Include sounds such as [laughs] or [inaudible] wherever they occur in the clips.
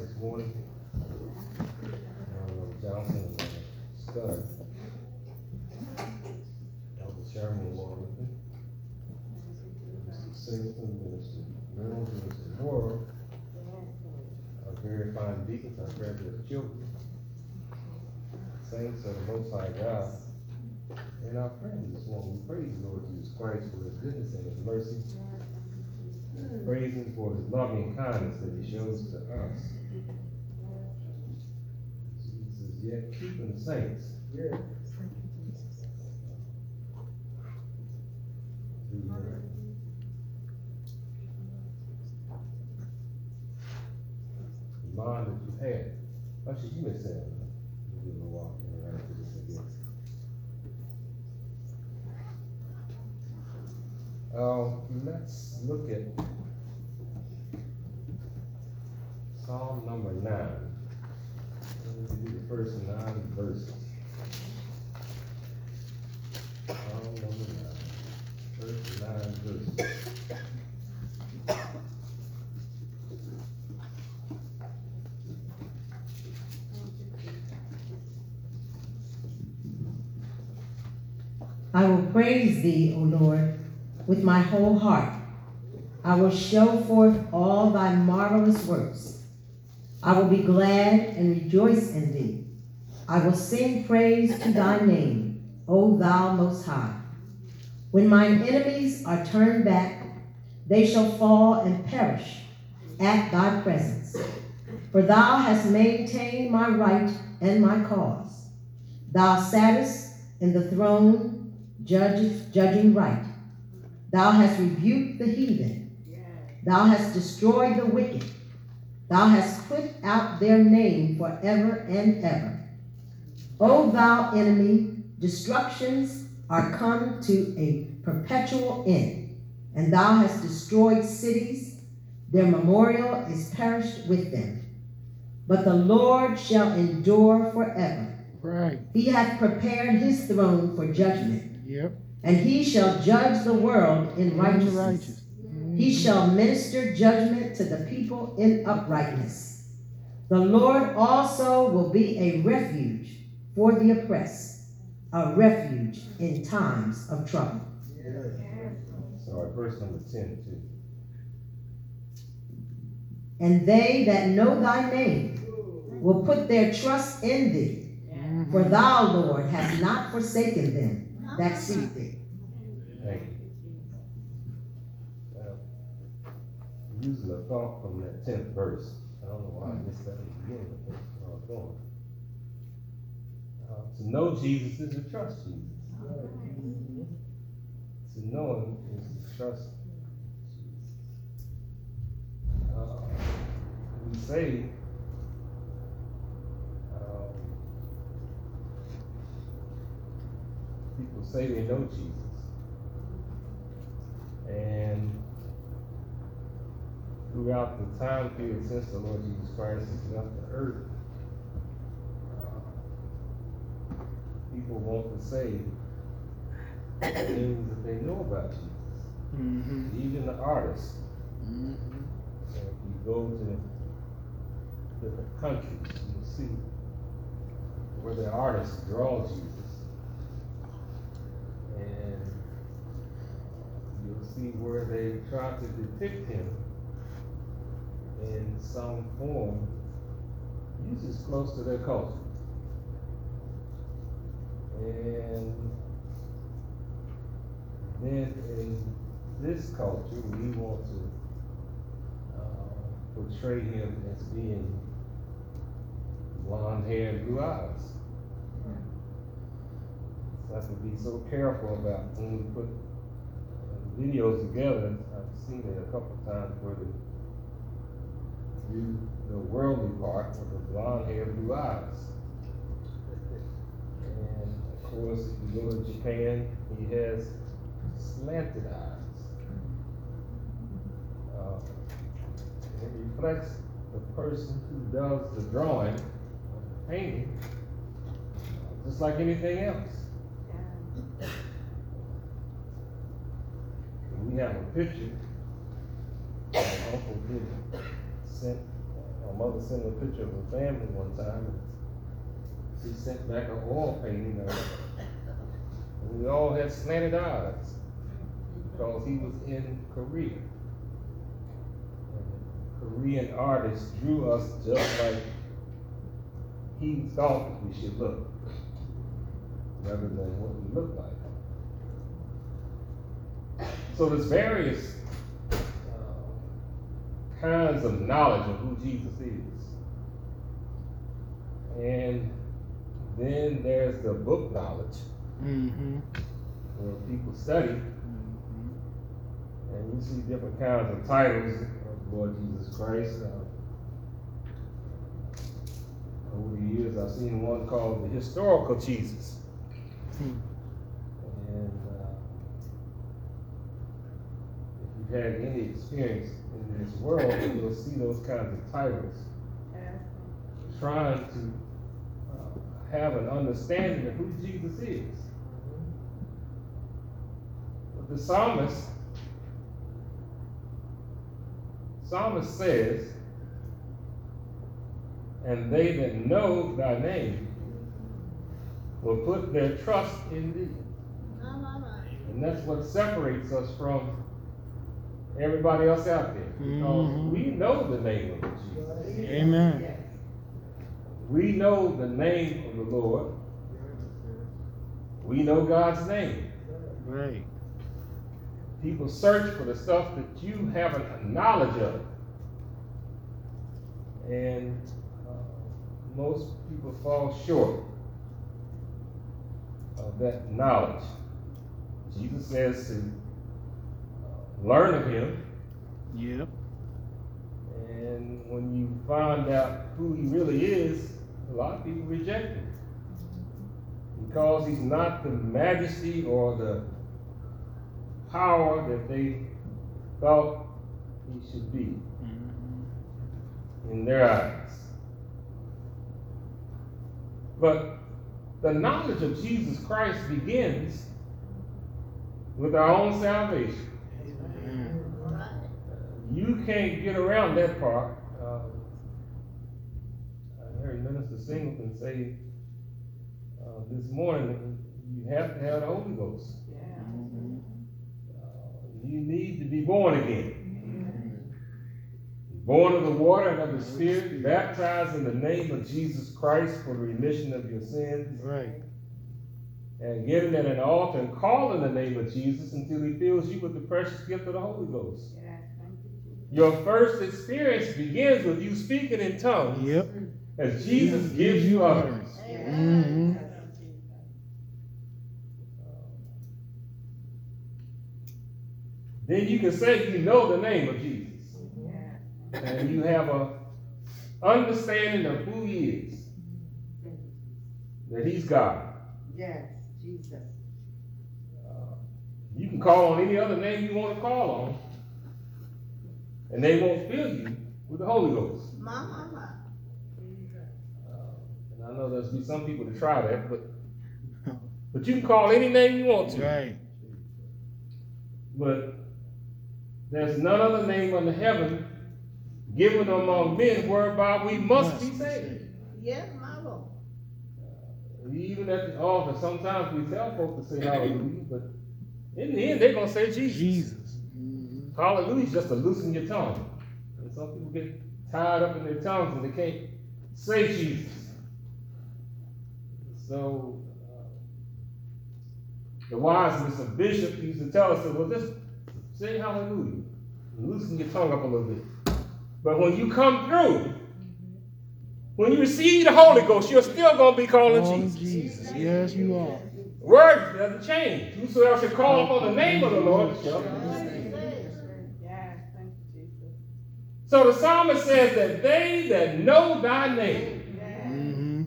this morning. Uh, Johnson and Scott. Elder Sherman along. Mr. Singleton, Mr. Reynolds, Mr. Moore. Our very fine deacons, our graduate children. Saints of the Most High God. And our friends this morning, we praise the Lord Jesus Christ for his goodness and his mercy. Praise him for his loving kindness that he shows to us. Yet keeping the saints. Yeah. Mind that you had. Actually, you may say it. You do a walk around to this again. Um, let's look at Psalm number nine. First nine verses. Psalm number nine verses. I will praise thee, O Lord, with my whole heart. I will show forth all thy marvelous works. I will be glad and rejoice in thee. I will sing praise to thy name, O thou most high. When mine enemies are turned back, they shall fall and perish at thy presence. For thou hast maintained my right and my cause. Thou sattest in the throne, judges, judging right. Thou hast rebuked the heathen. Thou hast destroyed the wicked. Thou hast put out their name forever and ever. O thou enemy, destructions are come to a perpetual end, and thou hast destroyed cities, their memorial is perished with them. But the Lord shall endure forever. Right. He hath prepared his throne for judgment, Yep. and he shall judge the world in righteousness. Righteous. He shall minister judgment to the people in uprightness. The Lord also will be a refuge for the oppressed, a refuge in times of trouble. Sorry, verse number ten too. And they that know thy name will put their trust in thee. For thou, Lord, hast not forsaken them that seek thee. Thank you. Well, Using a thought from that tenth verse, I don't know why I missed that at the beginning, but that's where I was going. Uh, to know Jesus is to trust Jesus. To know him is to trust Jesus. Uh, we say, um, people say they know Jesus. And throughout the time period since the Lord Jesus Christ has left the earth, uh, people want to say things that they know about Jesus. Mm-hmm. Even the artists, Mm-hmm. if you go to different countries, you'll see where the artists draw Jesus. And you'll see where they try to depict him in some form, usually it's close to their culture. And then in this culture, we want to uh, portray him as being blonde hair and blue eyes. So I have to be so careful about when we put uh, videos together. I've seen it a couple times where they the worldly part with the blonde hair, blue eyes. And of course, if you go to Japan, he has slanted eyes. Uh, it reflects the person who does the drawing, the painting, just like anything else. we have a picture. My uncle did sent, my mother sent me a picture of her family one time. She sent back an oil painting of it. And we all had slanted eyes because he was in Korea. Korean artists drew us just like he thought we should look, rather than what we look like. So there's various kinds of knowledge of who Jesus is. And then there's the book knowledge, Mm-hmm. where people study, and you see different kinds of titles of Lord Jesus Christ. Uh, over the years, I've seen one called the Historical Jesus. Hmm. And uh, had any experience in this world, you'll see those kinds of titles trying to uh, have an understanding of who Jesus is. But the psalmist, psalmist says, and they that know thy name will put their trust in thee. And that's what separates us from everybody else out there. Because Mhm. we know the name of Jesus. Amen. We know the name of the Lord. We know God's name. Right. People search for the stuff that you haven't a knowledge of. And uh, most people fall short of that knowledge. Jesus says to learn of him, Yep. and when you find out who he really is, a lot of people reject him. Because he's not the majesty or the power that they thought he should be Mm-hmm. in their eyes. But the knowledge of Jesus Christ begins with our own salvation. You can't get around that part. Um, I heard Minister Singleton say uh, this morning that you have to have the Holy Ghost. Mm-hmm. Uh, you need to be born again. Born of the water and of the Spirit, baptized in the name of Jesus Christ for the remission of your sins, Right. and getting at an altar and calling the name of Jesus until he fills you with the precious gift of the Holy Ghost. Your first experience begins with you speaking in tongues Yep. as Jesus gives you utterance. Mm-hmm. Then you can say you know the name of Jesus. And you have a understanding of who he is. That he's God. Yes, Jesus. Uh, You can call on any other name you want to call on. And they won't fill you with the Holy Ghost. My mama. Uh, and I know there's be some people that try that, but but you can call any name you want to. Right. But there's none other name under heaven given among men whereby we must be saved. Yes, mama. Even at the altar, sometimes we tell folks to say hallelujah, but in the end, they're going to say Jesus. Jesus. Hallelujah is just to loosen your tongue. And some people get tied up in their tongues and they can't say Jesus. So, uh, the wiseness of Bishop used to tell us, well, just say hallelujah. Loosen your tongue up a little bit. But when you come through, when you receive the Holy Ghost, you're still going to be calling Jesus. Jesus. Yes, you are. Word doesn't change. Whosoever shall call upon the name of the Lord shall be saved. Yes, thank you, Jesus. So the psalmist says that they that know thy name, Mm-hmm.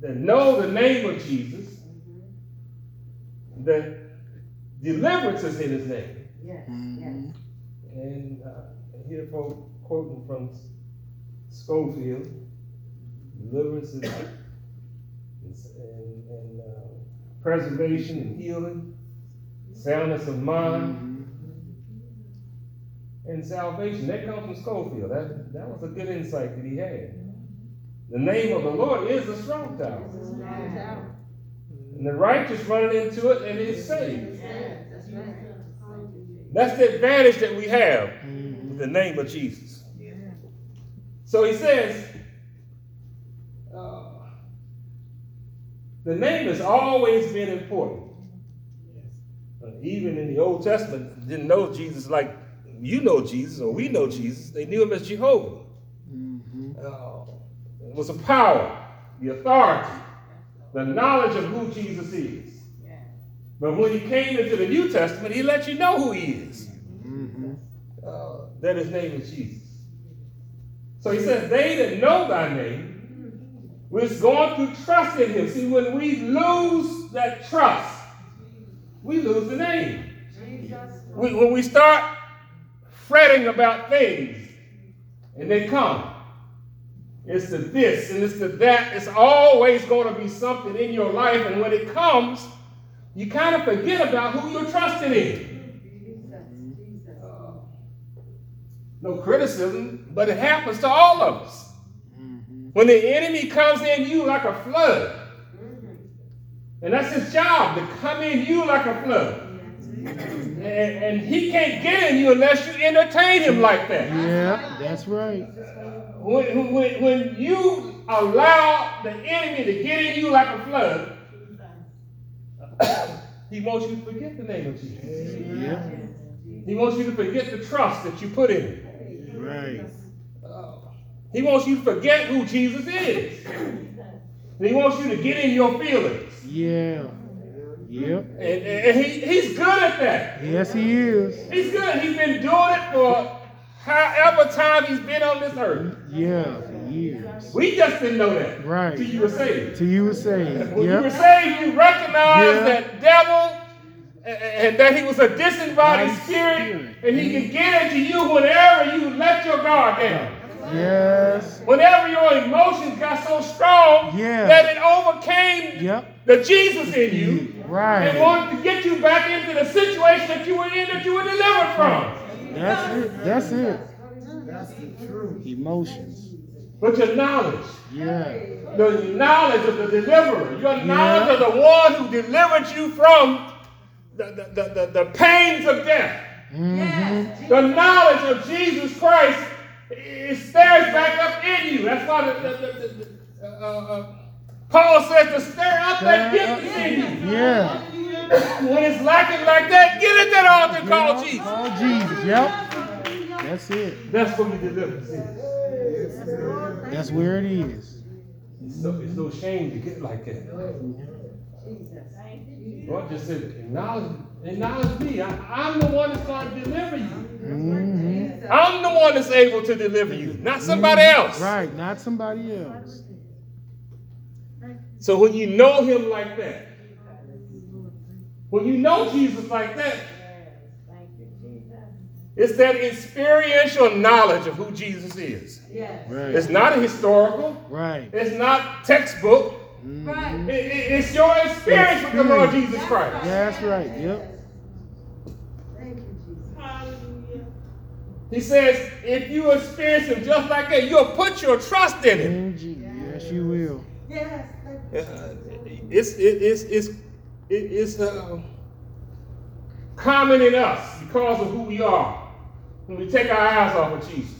that know the name of Jesus, that deliverance is in his name. Yes, yes. Mm-hmm. And uh, here quoting from Scofield, deliverance is, is and, and uh, preservation and healing, soundness of mind, Mm-hmm. and salvation. That comes from Scofield. That, that was a good insight that he had. The name of the Lord is a strong tower. And the righteous run into it and is saved. That's the advantage that we have with the name of Jesus. So he says, uh, the name has always been important. Even in the Old Testament, didn't know Jesus like you know Jesus or we know Jesus. They knew him as Jehovah. Mm-hmm. Uh, it was the power, the authority, the knowledge of who Jesus is. But when he came into the New Testament, he let you know who he is. Mm-hmm. Uh, that his name is Jesus. So he says, They that know thy name, we're going to trust in him. See, when we lose that trust, we lose the name. We, when we start fretting about things and they come, it's the this and it's the that. It's always going to be something in your life, and when it comes, you kind of forget about who you're trusting in. Uh, no criticism, but it happens to all of us. Mm-hmm. When the enemy comes in you like a flood, and that's his job to come in you like a flood. And, and he can't get in you unless you entertain him like that. Yeah, that's right. When, when, when you allow the enemy to get in you like a flood, [coughs] he wants you to forget the name of Jesus. Yeah, He wants you to forget the trust that you put in him. right. He wants you to forget who Jesus is. He wants you to get in your feelings. Yeah. Yep. And, and he, he's good at that. Yes, he is. He's good. He's been doing it for however time he's been on this earth. Yeah, for years. We just didn't know that. Right. Till you were saved. Till you were saved. When you were Yep. saved, you recognized Yeah. that devil and, that he was a disembodied spirit, spirit. and he can get into you whenever you let your guard down. Yes. Whenever your emotions got so strong Yeah. that it overcame Yep. the Jesus in you and Right. wanted to get you back into the situation that you were in that you were delivered from. That's it. That's it. Emotions. But your knowledge, Yeah. the knowledge of the deliverer, your knowledge Yeah. of the one who delivered you from the, the, the, the, the pains of death. Mm-hmm. The knowledge of Jesus Christ, it stares back up in you. That's why the, the, the, the- uh, uh, Paul says to stir up that gift in you. Yeah. When it's lacking like that, get at that altar call Jesus. Oh, Jesus. Yep. That's it. That's what he delivers. It's That's where it is. no, it's no shame to get like that. Lord just said, acknowledge, acknowledge me. I, I'm the one that's going to deliver you. Mm-hmm. I'm the one that's able to deliver you, not somebody else. Right. Not somebody else. So when you know him like that, when you know Jesus like that, it's that experiential knowledge of who Jesus is. Right. It's not a historical, Right. it's not textbook. Mhm. It- it- it's your experience with the Lord Jesus Christ. That's right. Yep. He says, if you experience him just like that, you'll put your trust in him. In Jesus. Yes, you will. Uh, it's it, it's it's it's uh, common in us because of who we are when we take our eyes off of Jesus.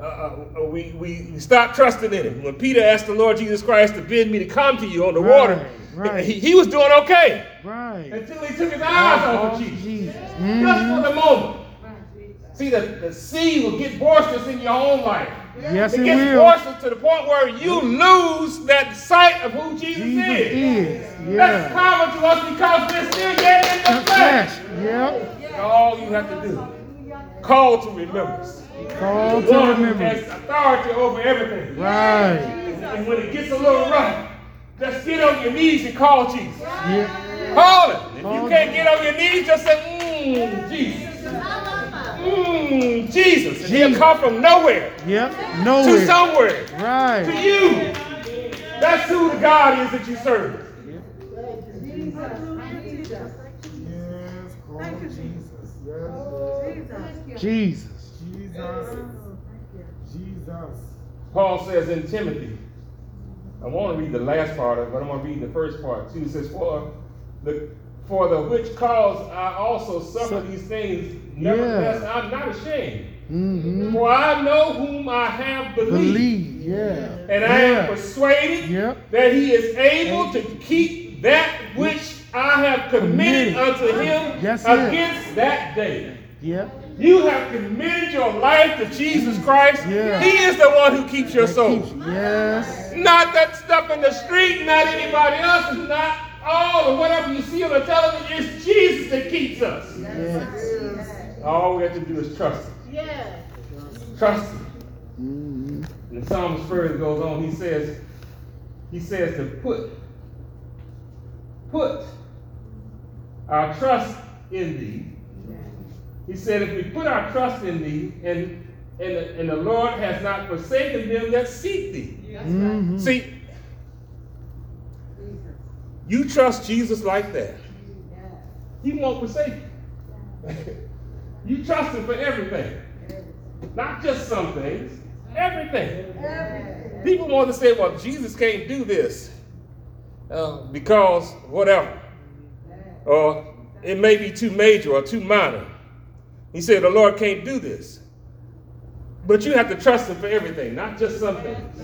Uh, uh, we, we, we stop trusting in him. When Peter asked the Lord Jesus Christ to bid me to come to you on the Right, water, right. He, he was doing okay Right. until he took his eyes off Oh, of Jesus. Jesus. Just Mhm. for the moment. See, the, the sea will get boisterous in your own life. Yes, It it gets will. boisterous to the point where you lose that sight of who Jesus, Jesus is. is. That's common to us because we're still yet in the flesh. Flesh. Yep. All you have to do, call to remembrance. So the Lord has authority over everything. Right. And when it gets a little rough, just get on your knees and call Jesus. Yeah. Call it. If you can't get on your knees, just say, mmm, Jesus. Mmm, Jesus. And he'll come from nowhere. Yep. Nowhere. To somewhere. Right. To you. That's who the God is that you serve. Yep. Jesus. Yes, Jesus. Jesus. Paul says in Timothy, I want to read the last part of it, but I'm going to read the first part too. It says, For the for the which cause I also suffer So- these things, nevertheless Yeah. I'm not ashamed. Mm-hmm. For I know whom I have believed, Believe. Yeah. and I am persuaded Yep. that he is able to keep that which I have committed Committed. unto him Yes, he is. against that day. Yep. You have committed your life to Jesus Christ. Yeah. He is the one who keeps your soul. Yes. Not that stuff in the street, not anybody else, and not all of whatever you see on the television. It's Jesus that keeps us. Yes. All we have to do is trust Him. Yes. Trust Him. Mm-hmm. And the psalmist further goes on. He says, he says to put, put our trust in Thee. He said, if we put our trust in Thee, and and the, and the Lord has not forsaken them that seek Thee. Mm-hmm. See, you trust Jesus like that. He won't forsake you. [laughs] you trust him for everything. Not just some things, everything. People want to say, well, Jesus can't do this uh, because whatever. Or it may be too major or too minor. He said, the Lord can't do this. But you have to trust him for everything, not just some things.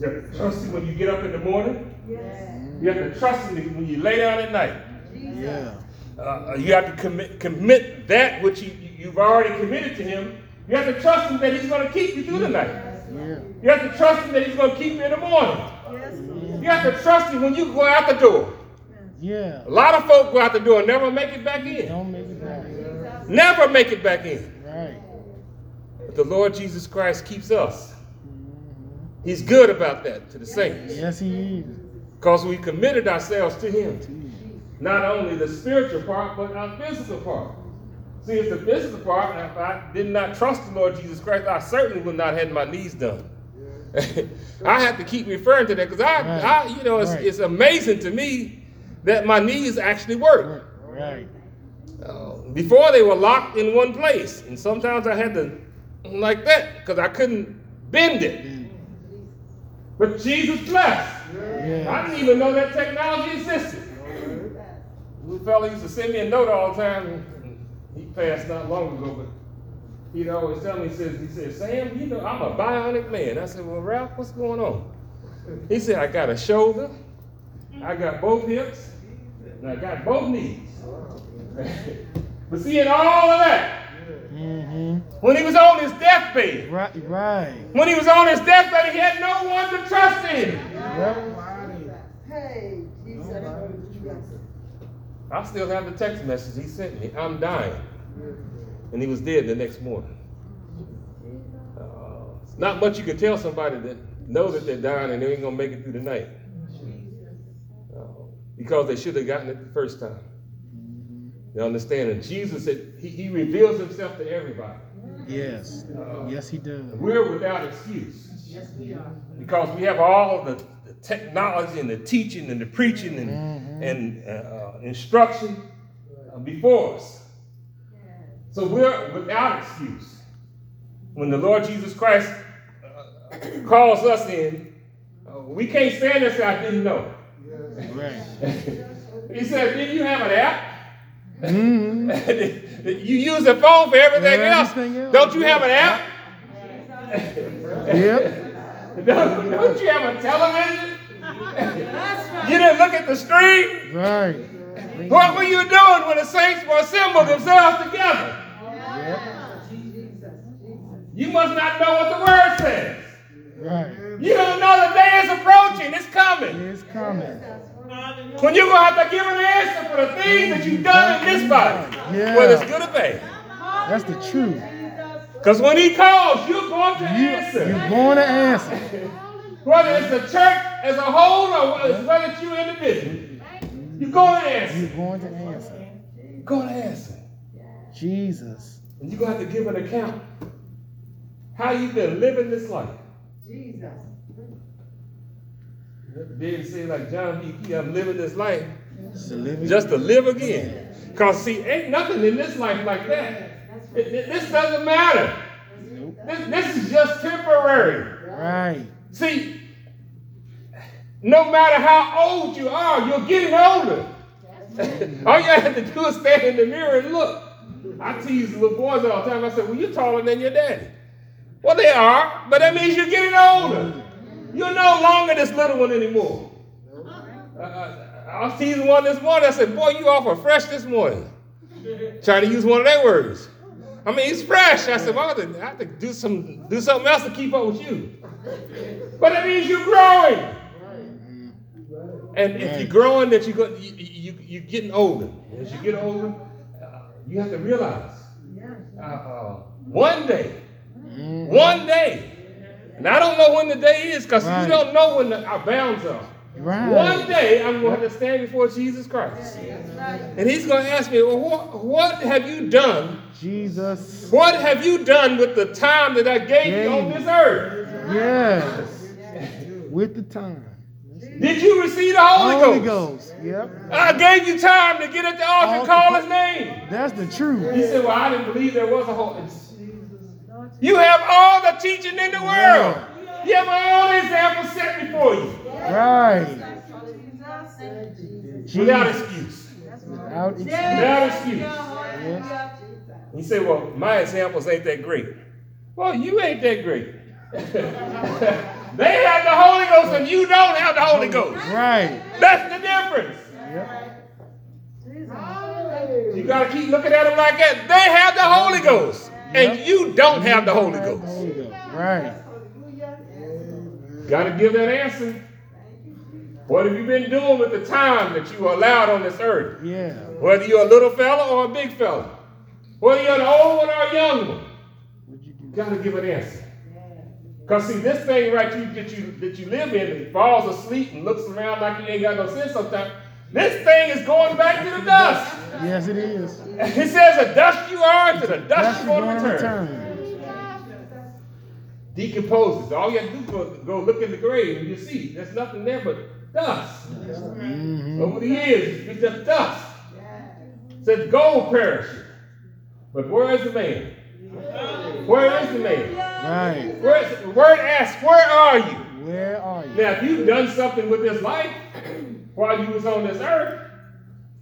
You have to trust him when you get up in the morning. You have to trust him when you lay down at night. Yeah. Uh, you have to commit, commit that which you, you've already committed to him. You have to trust him that he's going to keep you through the night. Yeah. You have to trust him that he's going to keep you in the morning. You have to trust him when you go out the door. Yeah. A lot of folk go out the door and never make it back in. Don't make it. Never make it back in. Right. But the Lord Jesus Christ keeps us. He's good about that to the saints. Yes, he is. Because we committed ourselves to him. Not only the spiritual part, but our physical part. See, if the physical part. If I did not trust the Lord Jesus Christ, I certainly would not have had my knees done. [laughs] I have to keep referring to that because I, Right. I, you know, it's, Right. it's amazing to me that my knees actually work. Right. Before they were locked in one place, and sometimes I had to like that because I couldn't bend it. But Jesus blessed. I didn't even know that technology existed. Little fella used to send me a note all the time. He passed not long ago, but he'd always tell me, he says, he says, Sam, you know, I'm a bionic man. I said, Well, Ralph, what's going on? He said, I got a shoulder, I got both hips, and I got both knees. [laughs] but seeing all of that, Mm-hmm. when he was on his deathbed, Right. Right. when he was on his deathbed, he had no one to trust in. Yep. Hey, Jesus. I still have the text message he sent me. I'm dying. And he was dead the next morning. Uh, it's not much you can tell somebody that know that they're dying and they ain't gonna make it through the night. Uh, because they should have gotten it the first time. You understand? And Jesus said he, he reveals himself to everybody. Yes. Yes, he does. We're without excuse. Yes, we are. Because we have all the, the technology and the teaching and the preaching and, Mhm. and uh, instruction uh, before us. So we're without excuse. When the Lord Jesus Christ uh, calls us in, uh, we can't stand there and say, I didn't know. Right. [laughs] he said, Did you have an app? Mm-hmm. [laughs] you use the phone for everything, else. Everything else. Don't you have an app? Yep. [laughs] don't, don't you have a television? [laughs] you didn't look at the screen? Right. What were you doing when the saints were assembled themselves together? Yep. You must not know what the word says. Right. You don't know the day is approaching, it's coming. It's coming. When you're going to have to give an answer for the things that you've done in this body, Yeah. whether it's good or bad. That's the truth. Because when he calls, you're going to You, answer. you're going to answer. Whether it's the church as a whole or whether it's you individually, you're going to answer. You're going to answer. You're going to answer. Jesus. And you're going to have to give an account how you've been living this life. Jesus. David said, like John B. Key, I'm living this life Just to live just to live again. Because, see, ain't nothing in this life like that. It- it- This doesn't matter. This, this is just temporary. Right. See, no matter how old you are, you're getting older. all you have to do is stand in the mirror and look. I tease little boys all the time. I said, Well, you're taller than your daddy. Well, they are, but that means you're getting older. You're no longer this little one anymore. Uh, I was teasing one this morning. I said, Boy, you awful fresh this morning. Trying to use one of their words. I mean, he's fresh. I said, well, I have to, I have to do, some, do something else to keep up with you. But that means you're growing. And if you're growing, that you go, you, you, you're getting older. As you get older, uh, you have to realize uh, uh, one day, one day, and I don't know when the day is because Right. you don't know when the, our bounds are. Right. One day I'm going to stand before Jesus Christ. And he's going to ask me, well, what, what have you done? Jesus. What have you done with the time that I gave you on this earth? Yes. With the time. Did you receive the Holy, Holy Ghost? Ghost. Yep. I gave you time to get at the altar and call his name. That's the truth. He said, well, I didn't believe there was a Holy You have all the teaching in the world. You have all the examples set before you. Right. Without excuse. Without excuse. Without excuse. You say, well, my examples ain't that great. Well, you ain't that great. [laughs] they have the Holy Ghost and you don't have the Holy Ghost. Right. That's the difference. Yep. You got to keep looking at them like that. They have the Holy Ghost and Yep. you don't have the Holy Ghost. Right. Got to give that answer. What have you been doing with the time that you were allowed on this earth? Yeah. Whether you're a little fella or a big fella. Whether you're an old one or a young one. You? You gotta give an answer. Cause see, this thing right you that you that you live in, that falls asleep and looks around like you ain't got no sense sometimes. This thing is going back to the dust. Yes, it is. [laughs] It says, "The dust you are, to the dust you're going to return." return. Decomposes. All you have to do is go, look in the grave and you see there's nothing there but dust. Mhm. Over the years, it's just dust. says gold perishes. But where is the man? Where is the man? Right. Where is, the word asks, where are you? Where are you? Now, if you've done something with this life while you was on this earth,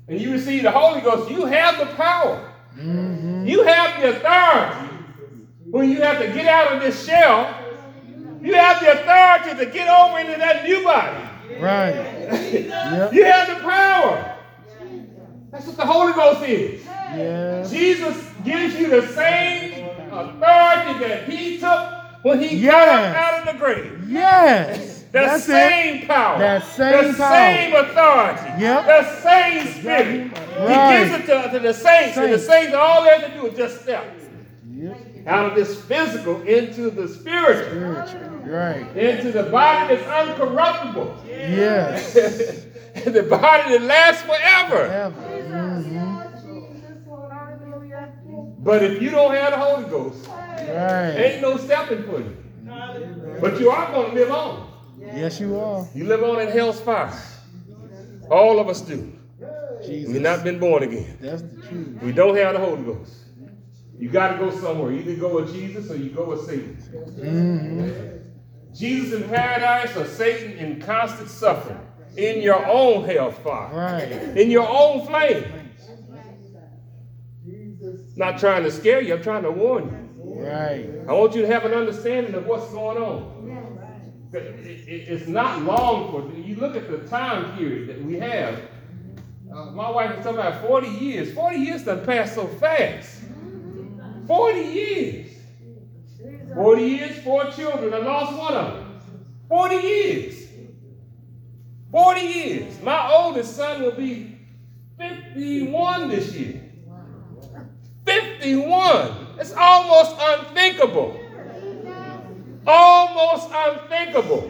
and you received the Holy Ghost, you have the power. Mm-hmm. You have the authority. When you have to get out of this shell, you have the authority to get over into that new body. Right. Yep. [laughs] You have the power. That's what the Holy Ghost is. Yes. Jesus gives you the same authority that he took when he got Yes. up out of the grave. Yes. The That's it. same power. That same the power. same authority. Yep. The same spirit. Right. He gives it to, to the saints, and the Saints. saints, all they have to do is just step Yep. out of this physical into the spiritual, Spiritual. Right. into the body that's uncorruptible, Yes. [laughs] the body that lasts forever. Ever. Mm-hmm. But if you don't have the Holy Ghost, Right. ain't no stepping for you. But you are going to live on. Yes, you are. You live on in hell's fire. All of us do. Jesus. We've not been born again. That's the truth. We don't have the Holy Ghost. You got to go somewhere. Either go with Jesus or you go with Satan. Mm-hmm. Jesus in paradise or Satan in constant suffering. In your own hell fire. Right. In your own flame. Not trying to scare you, I'm trying to warn you. Right. I want you to have an understanding of what's going on. It- it- It's not long for you look at the time period that we have. Uh, my wife was talking about 40 years. 40 years done passed so fast. 40 years. 40 years, four children. I lost one of them. 40 years. 40 years. My oldest son will be 51 this year. 51. It's almost unthinkable. Almost unthinkable.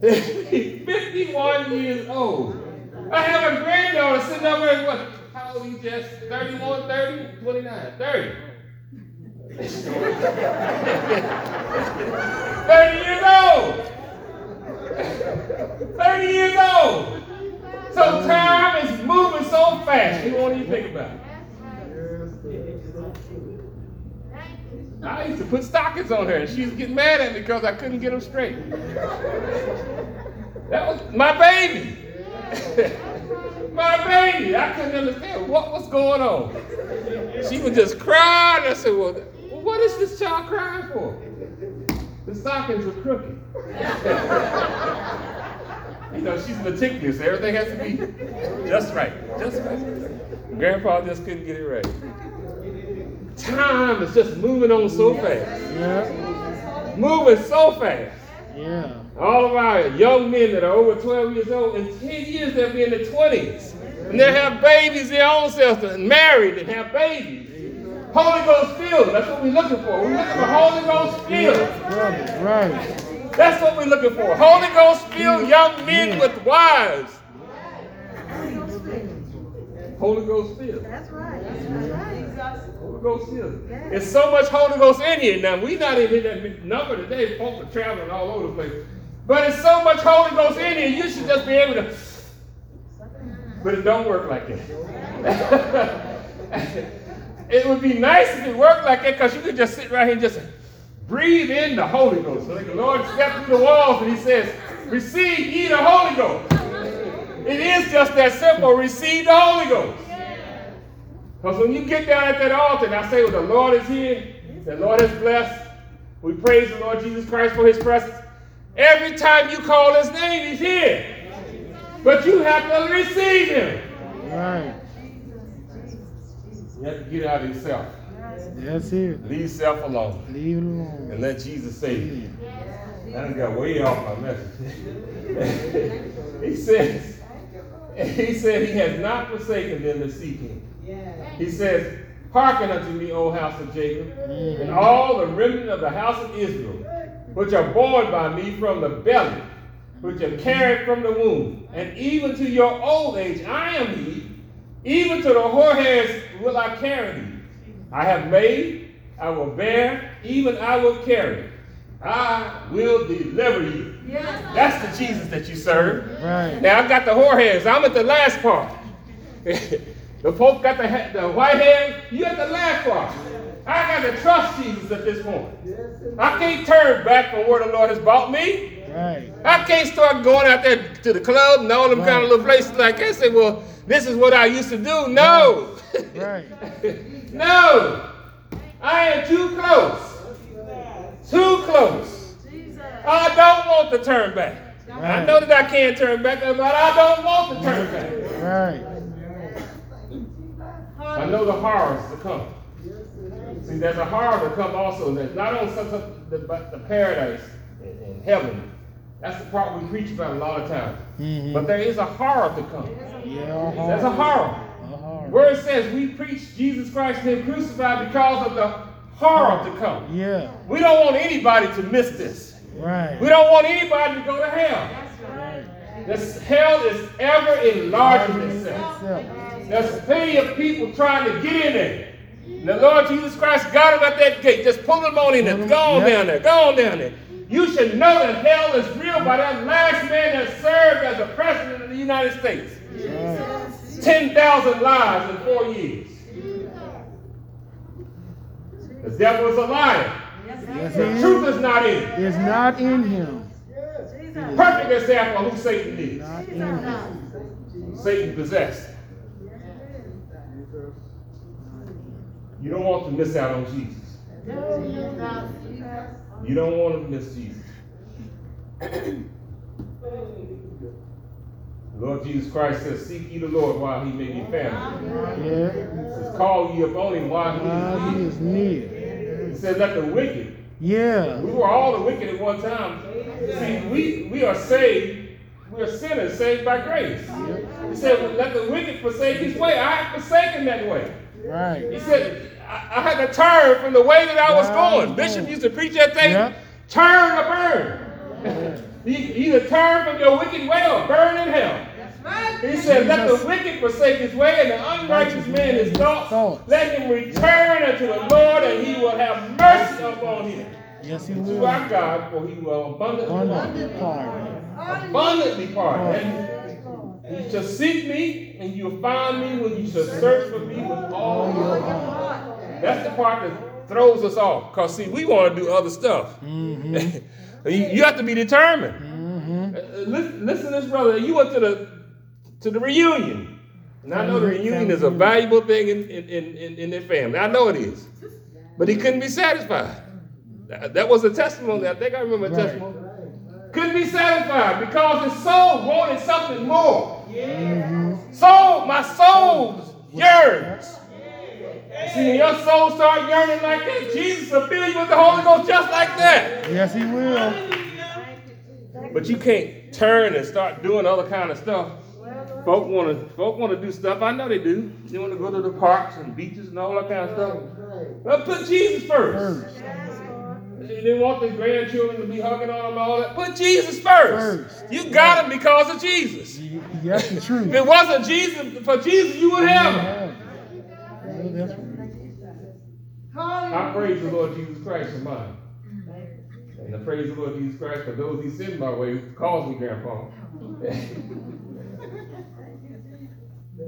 51 years old. I have a granddaughter sitting over there, what? How old are you, Jess? 31, 30, 29, 30. 30 years old. 30 years old. So time is moving so fast, you won't even think about it. I used to put stockings on her, and she was getting mad at me because I couldn't get them straight. That was my baby. [laughs] my baby. I couldn't understand what was going on. She was just crying. I said, Well, what is this child crying for? The stockings are crooked. [laughs] you know, she's meticulous. Everything has to be just right. Just right. Grandpa just couldn't get it right. Time is just moving on so fast. Yeah. Moving so fast. Yeah. All of our young men that are over 12 years old, in 10 years they'll be in their 20s. And they'll have babies their own selves, and married and have babies. Holy Ghost filled, that's what we're looking for. We're looking for Holy Ghost filled. Brother, right. That's what we're looking for. Holy Ghost filled young men with wives. Holy Ghost filled. That's right. That's right. Ghost filled. There's so much Holy Ghost in here now. We're not even in that number today. Folks are traveling all over the place. But it's so much Holy Ghost in here, you should just be able to. But it don't work like that. [laughs] it would be nice if it worked like that because you could just sit right here and just breathe in the Holy Ghost. So like the Lord stepped through the walls and he says, receive ye the Holy Ghost. It is just that simple. Receive the Holy Ghost. Because when you get down at that altar and I say, well, the Lord is here, the Lord is blessed, we praise the Lord Jesus Christ for his presence. Every time you call his name, he's here. But you have to receive him. Right. You have to get out of yourself. That's it. Leave self alone Leave it alone. and let Jesus save you. I done got way off my message. [laughs] he says, [laughs] he said he has not forsaken them that seek him. He says, Hearken unto me, O house of Jacob, mm-hmm. and all the remnant of the house of Israel, which are born by me from the belly, which are carried from the womb, and even to your old age I am he, even to the hoarhairs will I carry thee. I have made, I will bear, even I will carry. I will deliver you. That's the Jesus that you serve. Right. Now I've got the hoarhairs. I'm at the last part. [laughs] the folk got the, the white hair. You at the last part. I got to trust Jesus at this point. I can't turn back from where the Lord has brought me. Right. I can't start going out there to the club and all them kind of little places like that. Say, well, this is what I used to do. No. Right. [laughs] no. I am too close. Too close. I don't want to turn back. I know that I can't turn back, but I don't want to turn back. Right. I know the horrors to come. See, there's a horror to come also. There's not only some, some, the, but the paradise and, and heaven. That's the part we preach about a lot of times. Mhm. But there is a horror to come. Yeah. There's a horror. Where it says we preach Jesus Christ and Him crucified because of the horror to come. Yeah. We don't want anybody to miss this. Right. We don't want anybody to go to hell. This hell is ever enlarging itself. There's plenty of people trying to get in there. And the Lord Jesus Christ got them at that gate. Just pull them on in there. Go on down there. Go on down there. You should know that hell is real by that last man that served as a president of the United States. Right. 10,000 lives in four years. The devil is a liar. Yes, The he truth is. is not in it. It's not in him. Perfect example of who Satan is. Him. Satan possessed. You don't want to miss out on Jesus. You don't want to miss Jesus. Lord Jesus Christ says, Seek ye the Lord while he may be found. Yeah. He says, Call ye upon him while he is is near. He said, Let the wicked, Yeah. we were all the wicked at one time. See, we, we are saved, we are sinners saved by grace. He said, Let the wicked forsake his way. I have forsaken that way. Right. He said, I, I had to turn from the way that I was Right. going. Bishop used to preach that thing, Yeah. turn or burn. [laughs] You Either turn from your wicked way or burn in hell. He said, Let the wicked forsake his way and the unrighteous man his thoughts. Thoughts. Let him return unto the Lord, and he will have mercy upon him. Yes, he will. To will. our God, for he will abundantly pardon. Abundant pardon. Abundantly pardon. And you shall seek me, and you'll find me when you shall search for me with all your heart. That's the part that throws us off. Cause see, we want to do other stuff. Mm-hmm. [laughs] you, you have to be determined. Mm-hmm. Listen, listen to this, brother. You went to the to the reunion. And I know the mm-hmm. reunion is a mm-hmm. valuable thing in, in, in, in, in their family. I know it is. But he couldn't be satisfied. That, that was a testimony. I think I remember a Right. testimony. Couldn't be satisfied because his soul wanted something more. Mm-hmm. Soul, my soul yearns. See, when your soul start yearning like that, Jesus will fill you with the Holy Ghost just like that. Yes, he will. But you can't turn and start doing other kind of stuff. Folk want to folk want to do stuff. I know they do. They want to go to the parks and beaches and all that kind of stuff. But put Jesus first. First. They they want the grandchildren to be hugging on them all that. Put Jesus first. First. You got him because of Jesus. That's the truth. If it wasn't Jesus for Jesus, you would have him. I praise the Lord Jesus Christ for mine. And I praise the Lord Jesus Christ for those he sent my way who calls me grandpa. [laughs]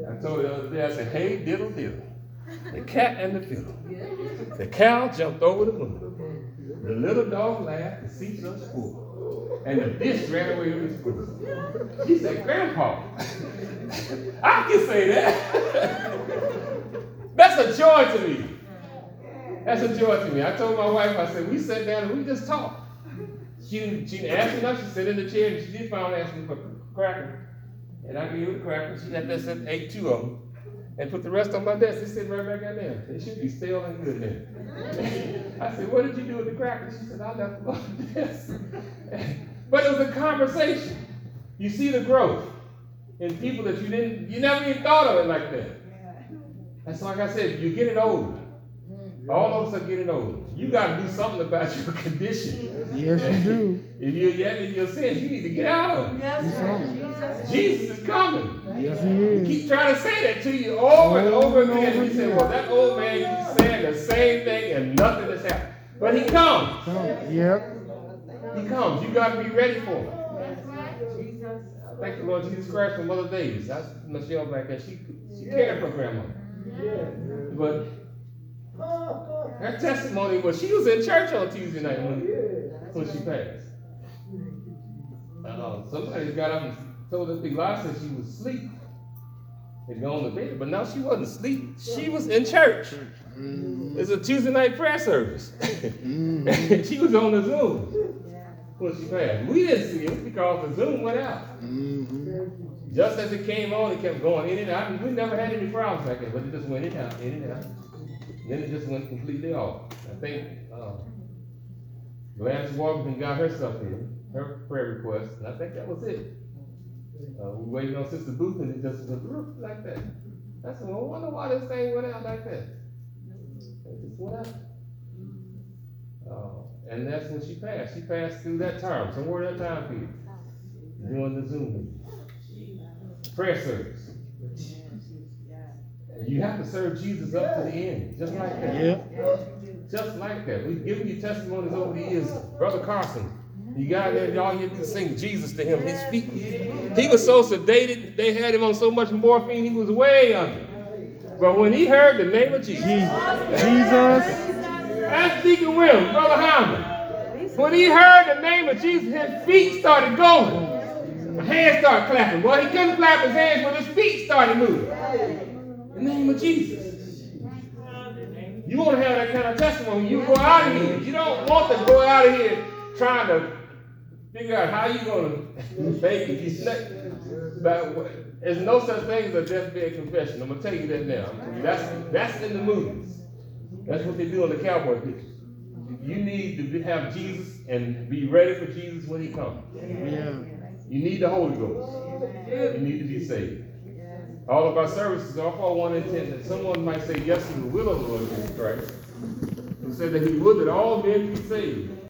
I told the other day, I said, hey, diddle diddle. The cat and the fiddle. The cow jumped over the moon. The little dog laughed, the seats was full. And the dish ran away with the spoon. She said, Grandpa, I can say that. [laughs] That's a joy to me. That's a joy to me. I told my wife, I said, we sat down and we just talked. She didn't, she didn't ask me. She sat in the chair and she did finally ask me for crackers. And I gave her the crackers. She had that said, ate two of them and put the rest on my desk. They sitting right back in there. They should be stale and good then. I said, what did you do with the crackers? She said, I left them on the desk. [laughs] but it was a conversation. You see the growth in people that you didn't, you never even thought of it like that. That's like I said, you're getting older. All of us are getting older. You got to do something about your [laughs] condition. Yes, you do. If you're yet in your sins, you need to get out of them. Yes, Jesus. Jesus is coming. Yes, he He is. keep trying to say that to you over and over and over again. You say, well, that old man keeps saying the same thing and nothing has happened. But he comes. Come. Yep. He comes. You got to be ready for him. Thank the Lord Jesus Christ for Mother Davis. That's Michelle back there. She, she cared for grandma. But her testimony was she was in church on Tuesday night when, when she passed. Uh, somebody got up and told us Lie said she was asleep. Had gone to bed, but now she wasn't asleep. She was in church. It's a Tuesday night prayer service. Mm-hmm. [laughs] she was on the Zoom when she passed. We didn't see it because the Zoom went out. Mm-hmm. Just as it came on, it kept going in and out. We never had any problems like that, but it just went in and out, in and out. Then it just went completely off. I think uh, Gladys Walkerton got her stuff in, her prayer request, and I think that was it. Uh, we waiting on Sister Booth, and it just went like that. I said, I wonder why this thing went out like that. It just went out. Uh, and that's when she passed. She passed through that term, somewhere in that time period, doing the Zoom meeting prayer service. And you have to serve Jesus up to the end, just like that. Yeah. Just like that. We've given you testimonies over the years. Brother Carson, you got there, y'all you can sing Jesus to him. His feet, he was so sedated, they had him on so much morphine, he was way under. But when he heard the name of Jesus, Jesus. Jesus. ask Deacon Williams, Brother Hyman, when he heard the name of Jesus, his feet started going. His hands started clapping. Well, he couldn't clap his hands, but his feet started moving. The name of Jesus. You want to have that kind of testimony, you go out of here. You don't want to go out of here trying to figure out how you're going to make it. You But there's no such thing as a deathbed confession. I'm going to tell you that now. That's, that's in the movies. That's what they do on the cowboy pictures. You need to be- have Jesus and be ready for Jesus when he comes. Yeah. You need the Holy Ghost. You need to be saved. All of our services are for one intent that someone might say yes to the will of the Lord Jesus Christ, who said that he would that all men be saved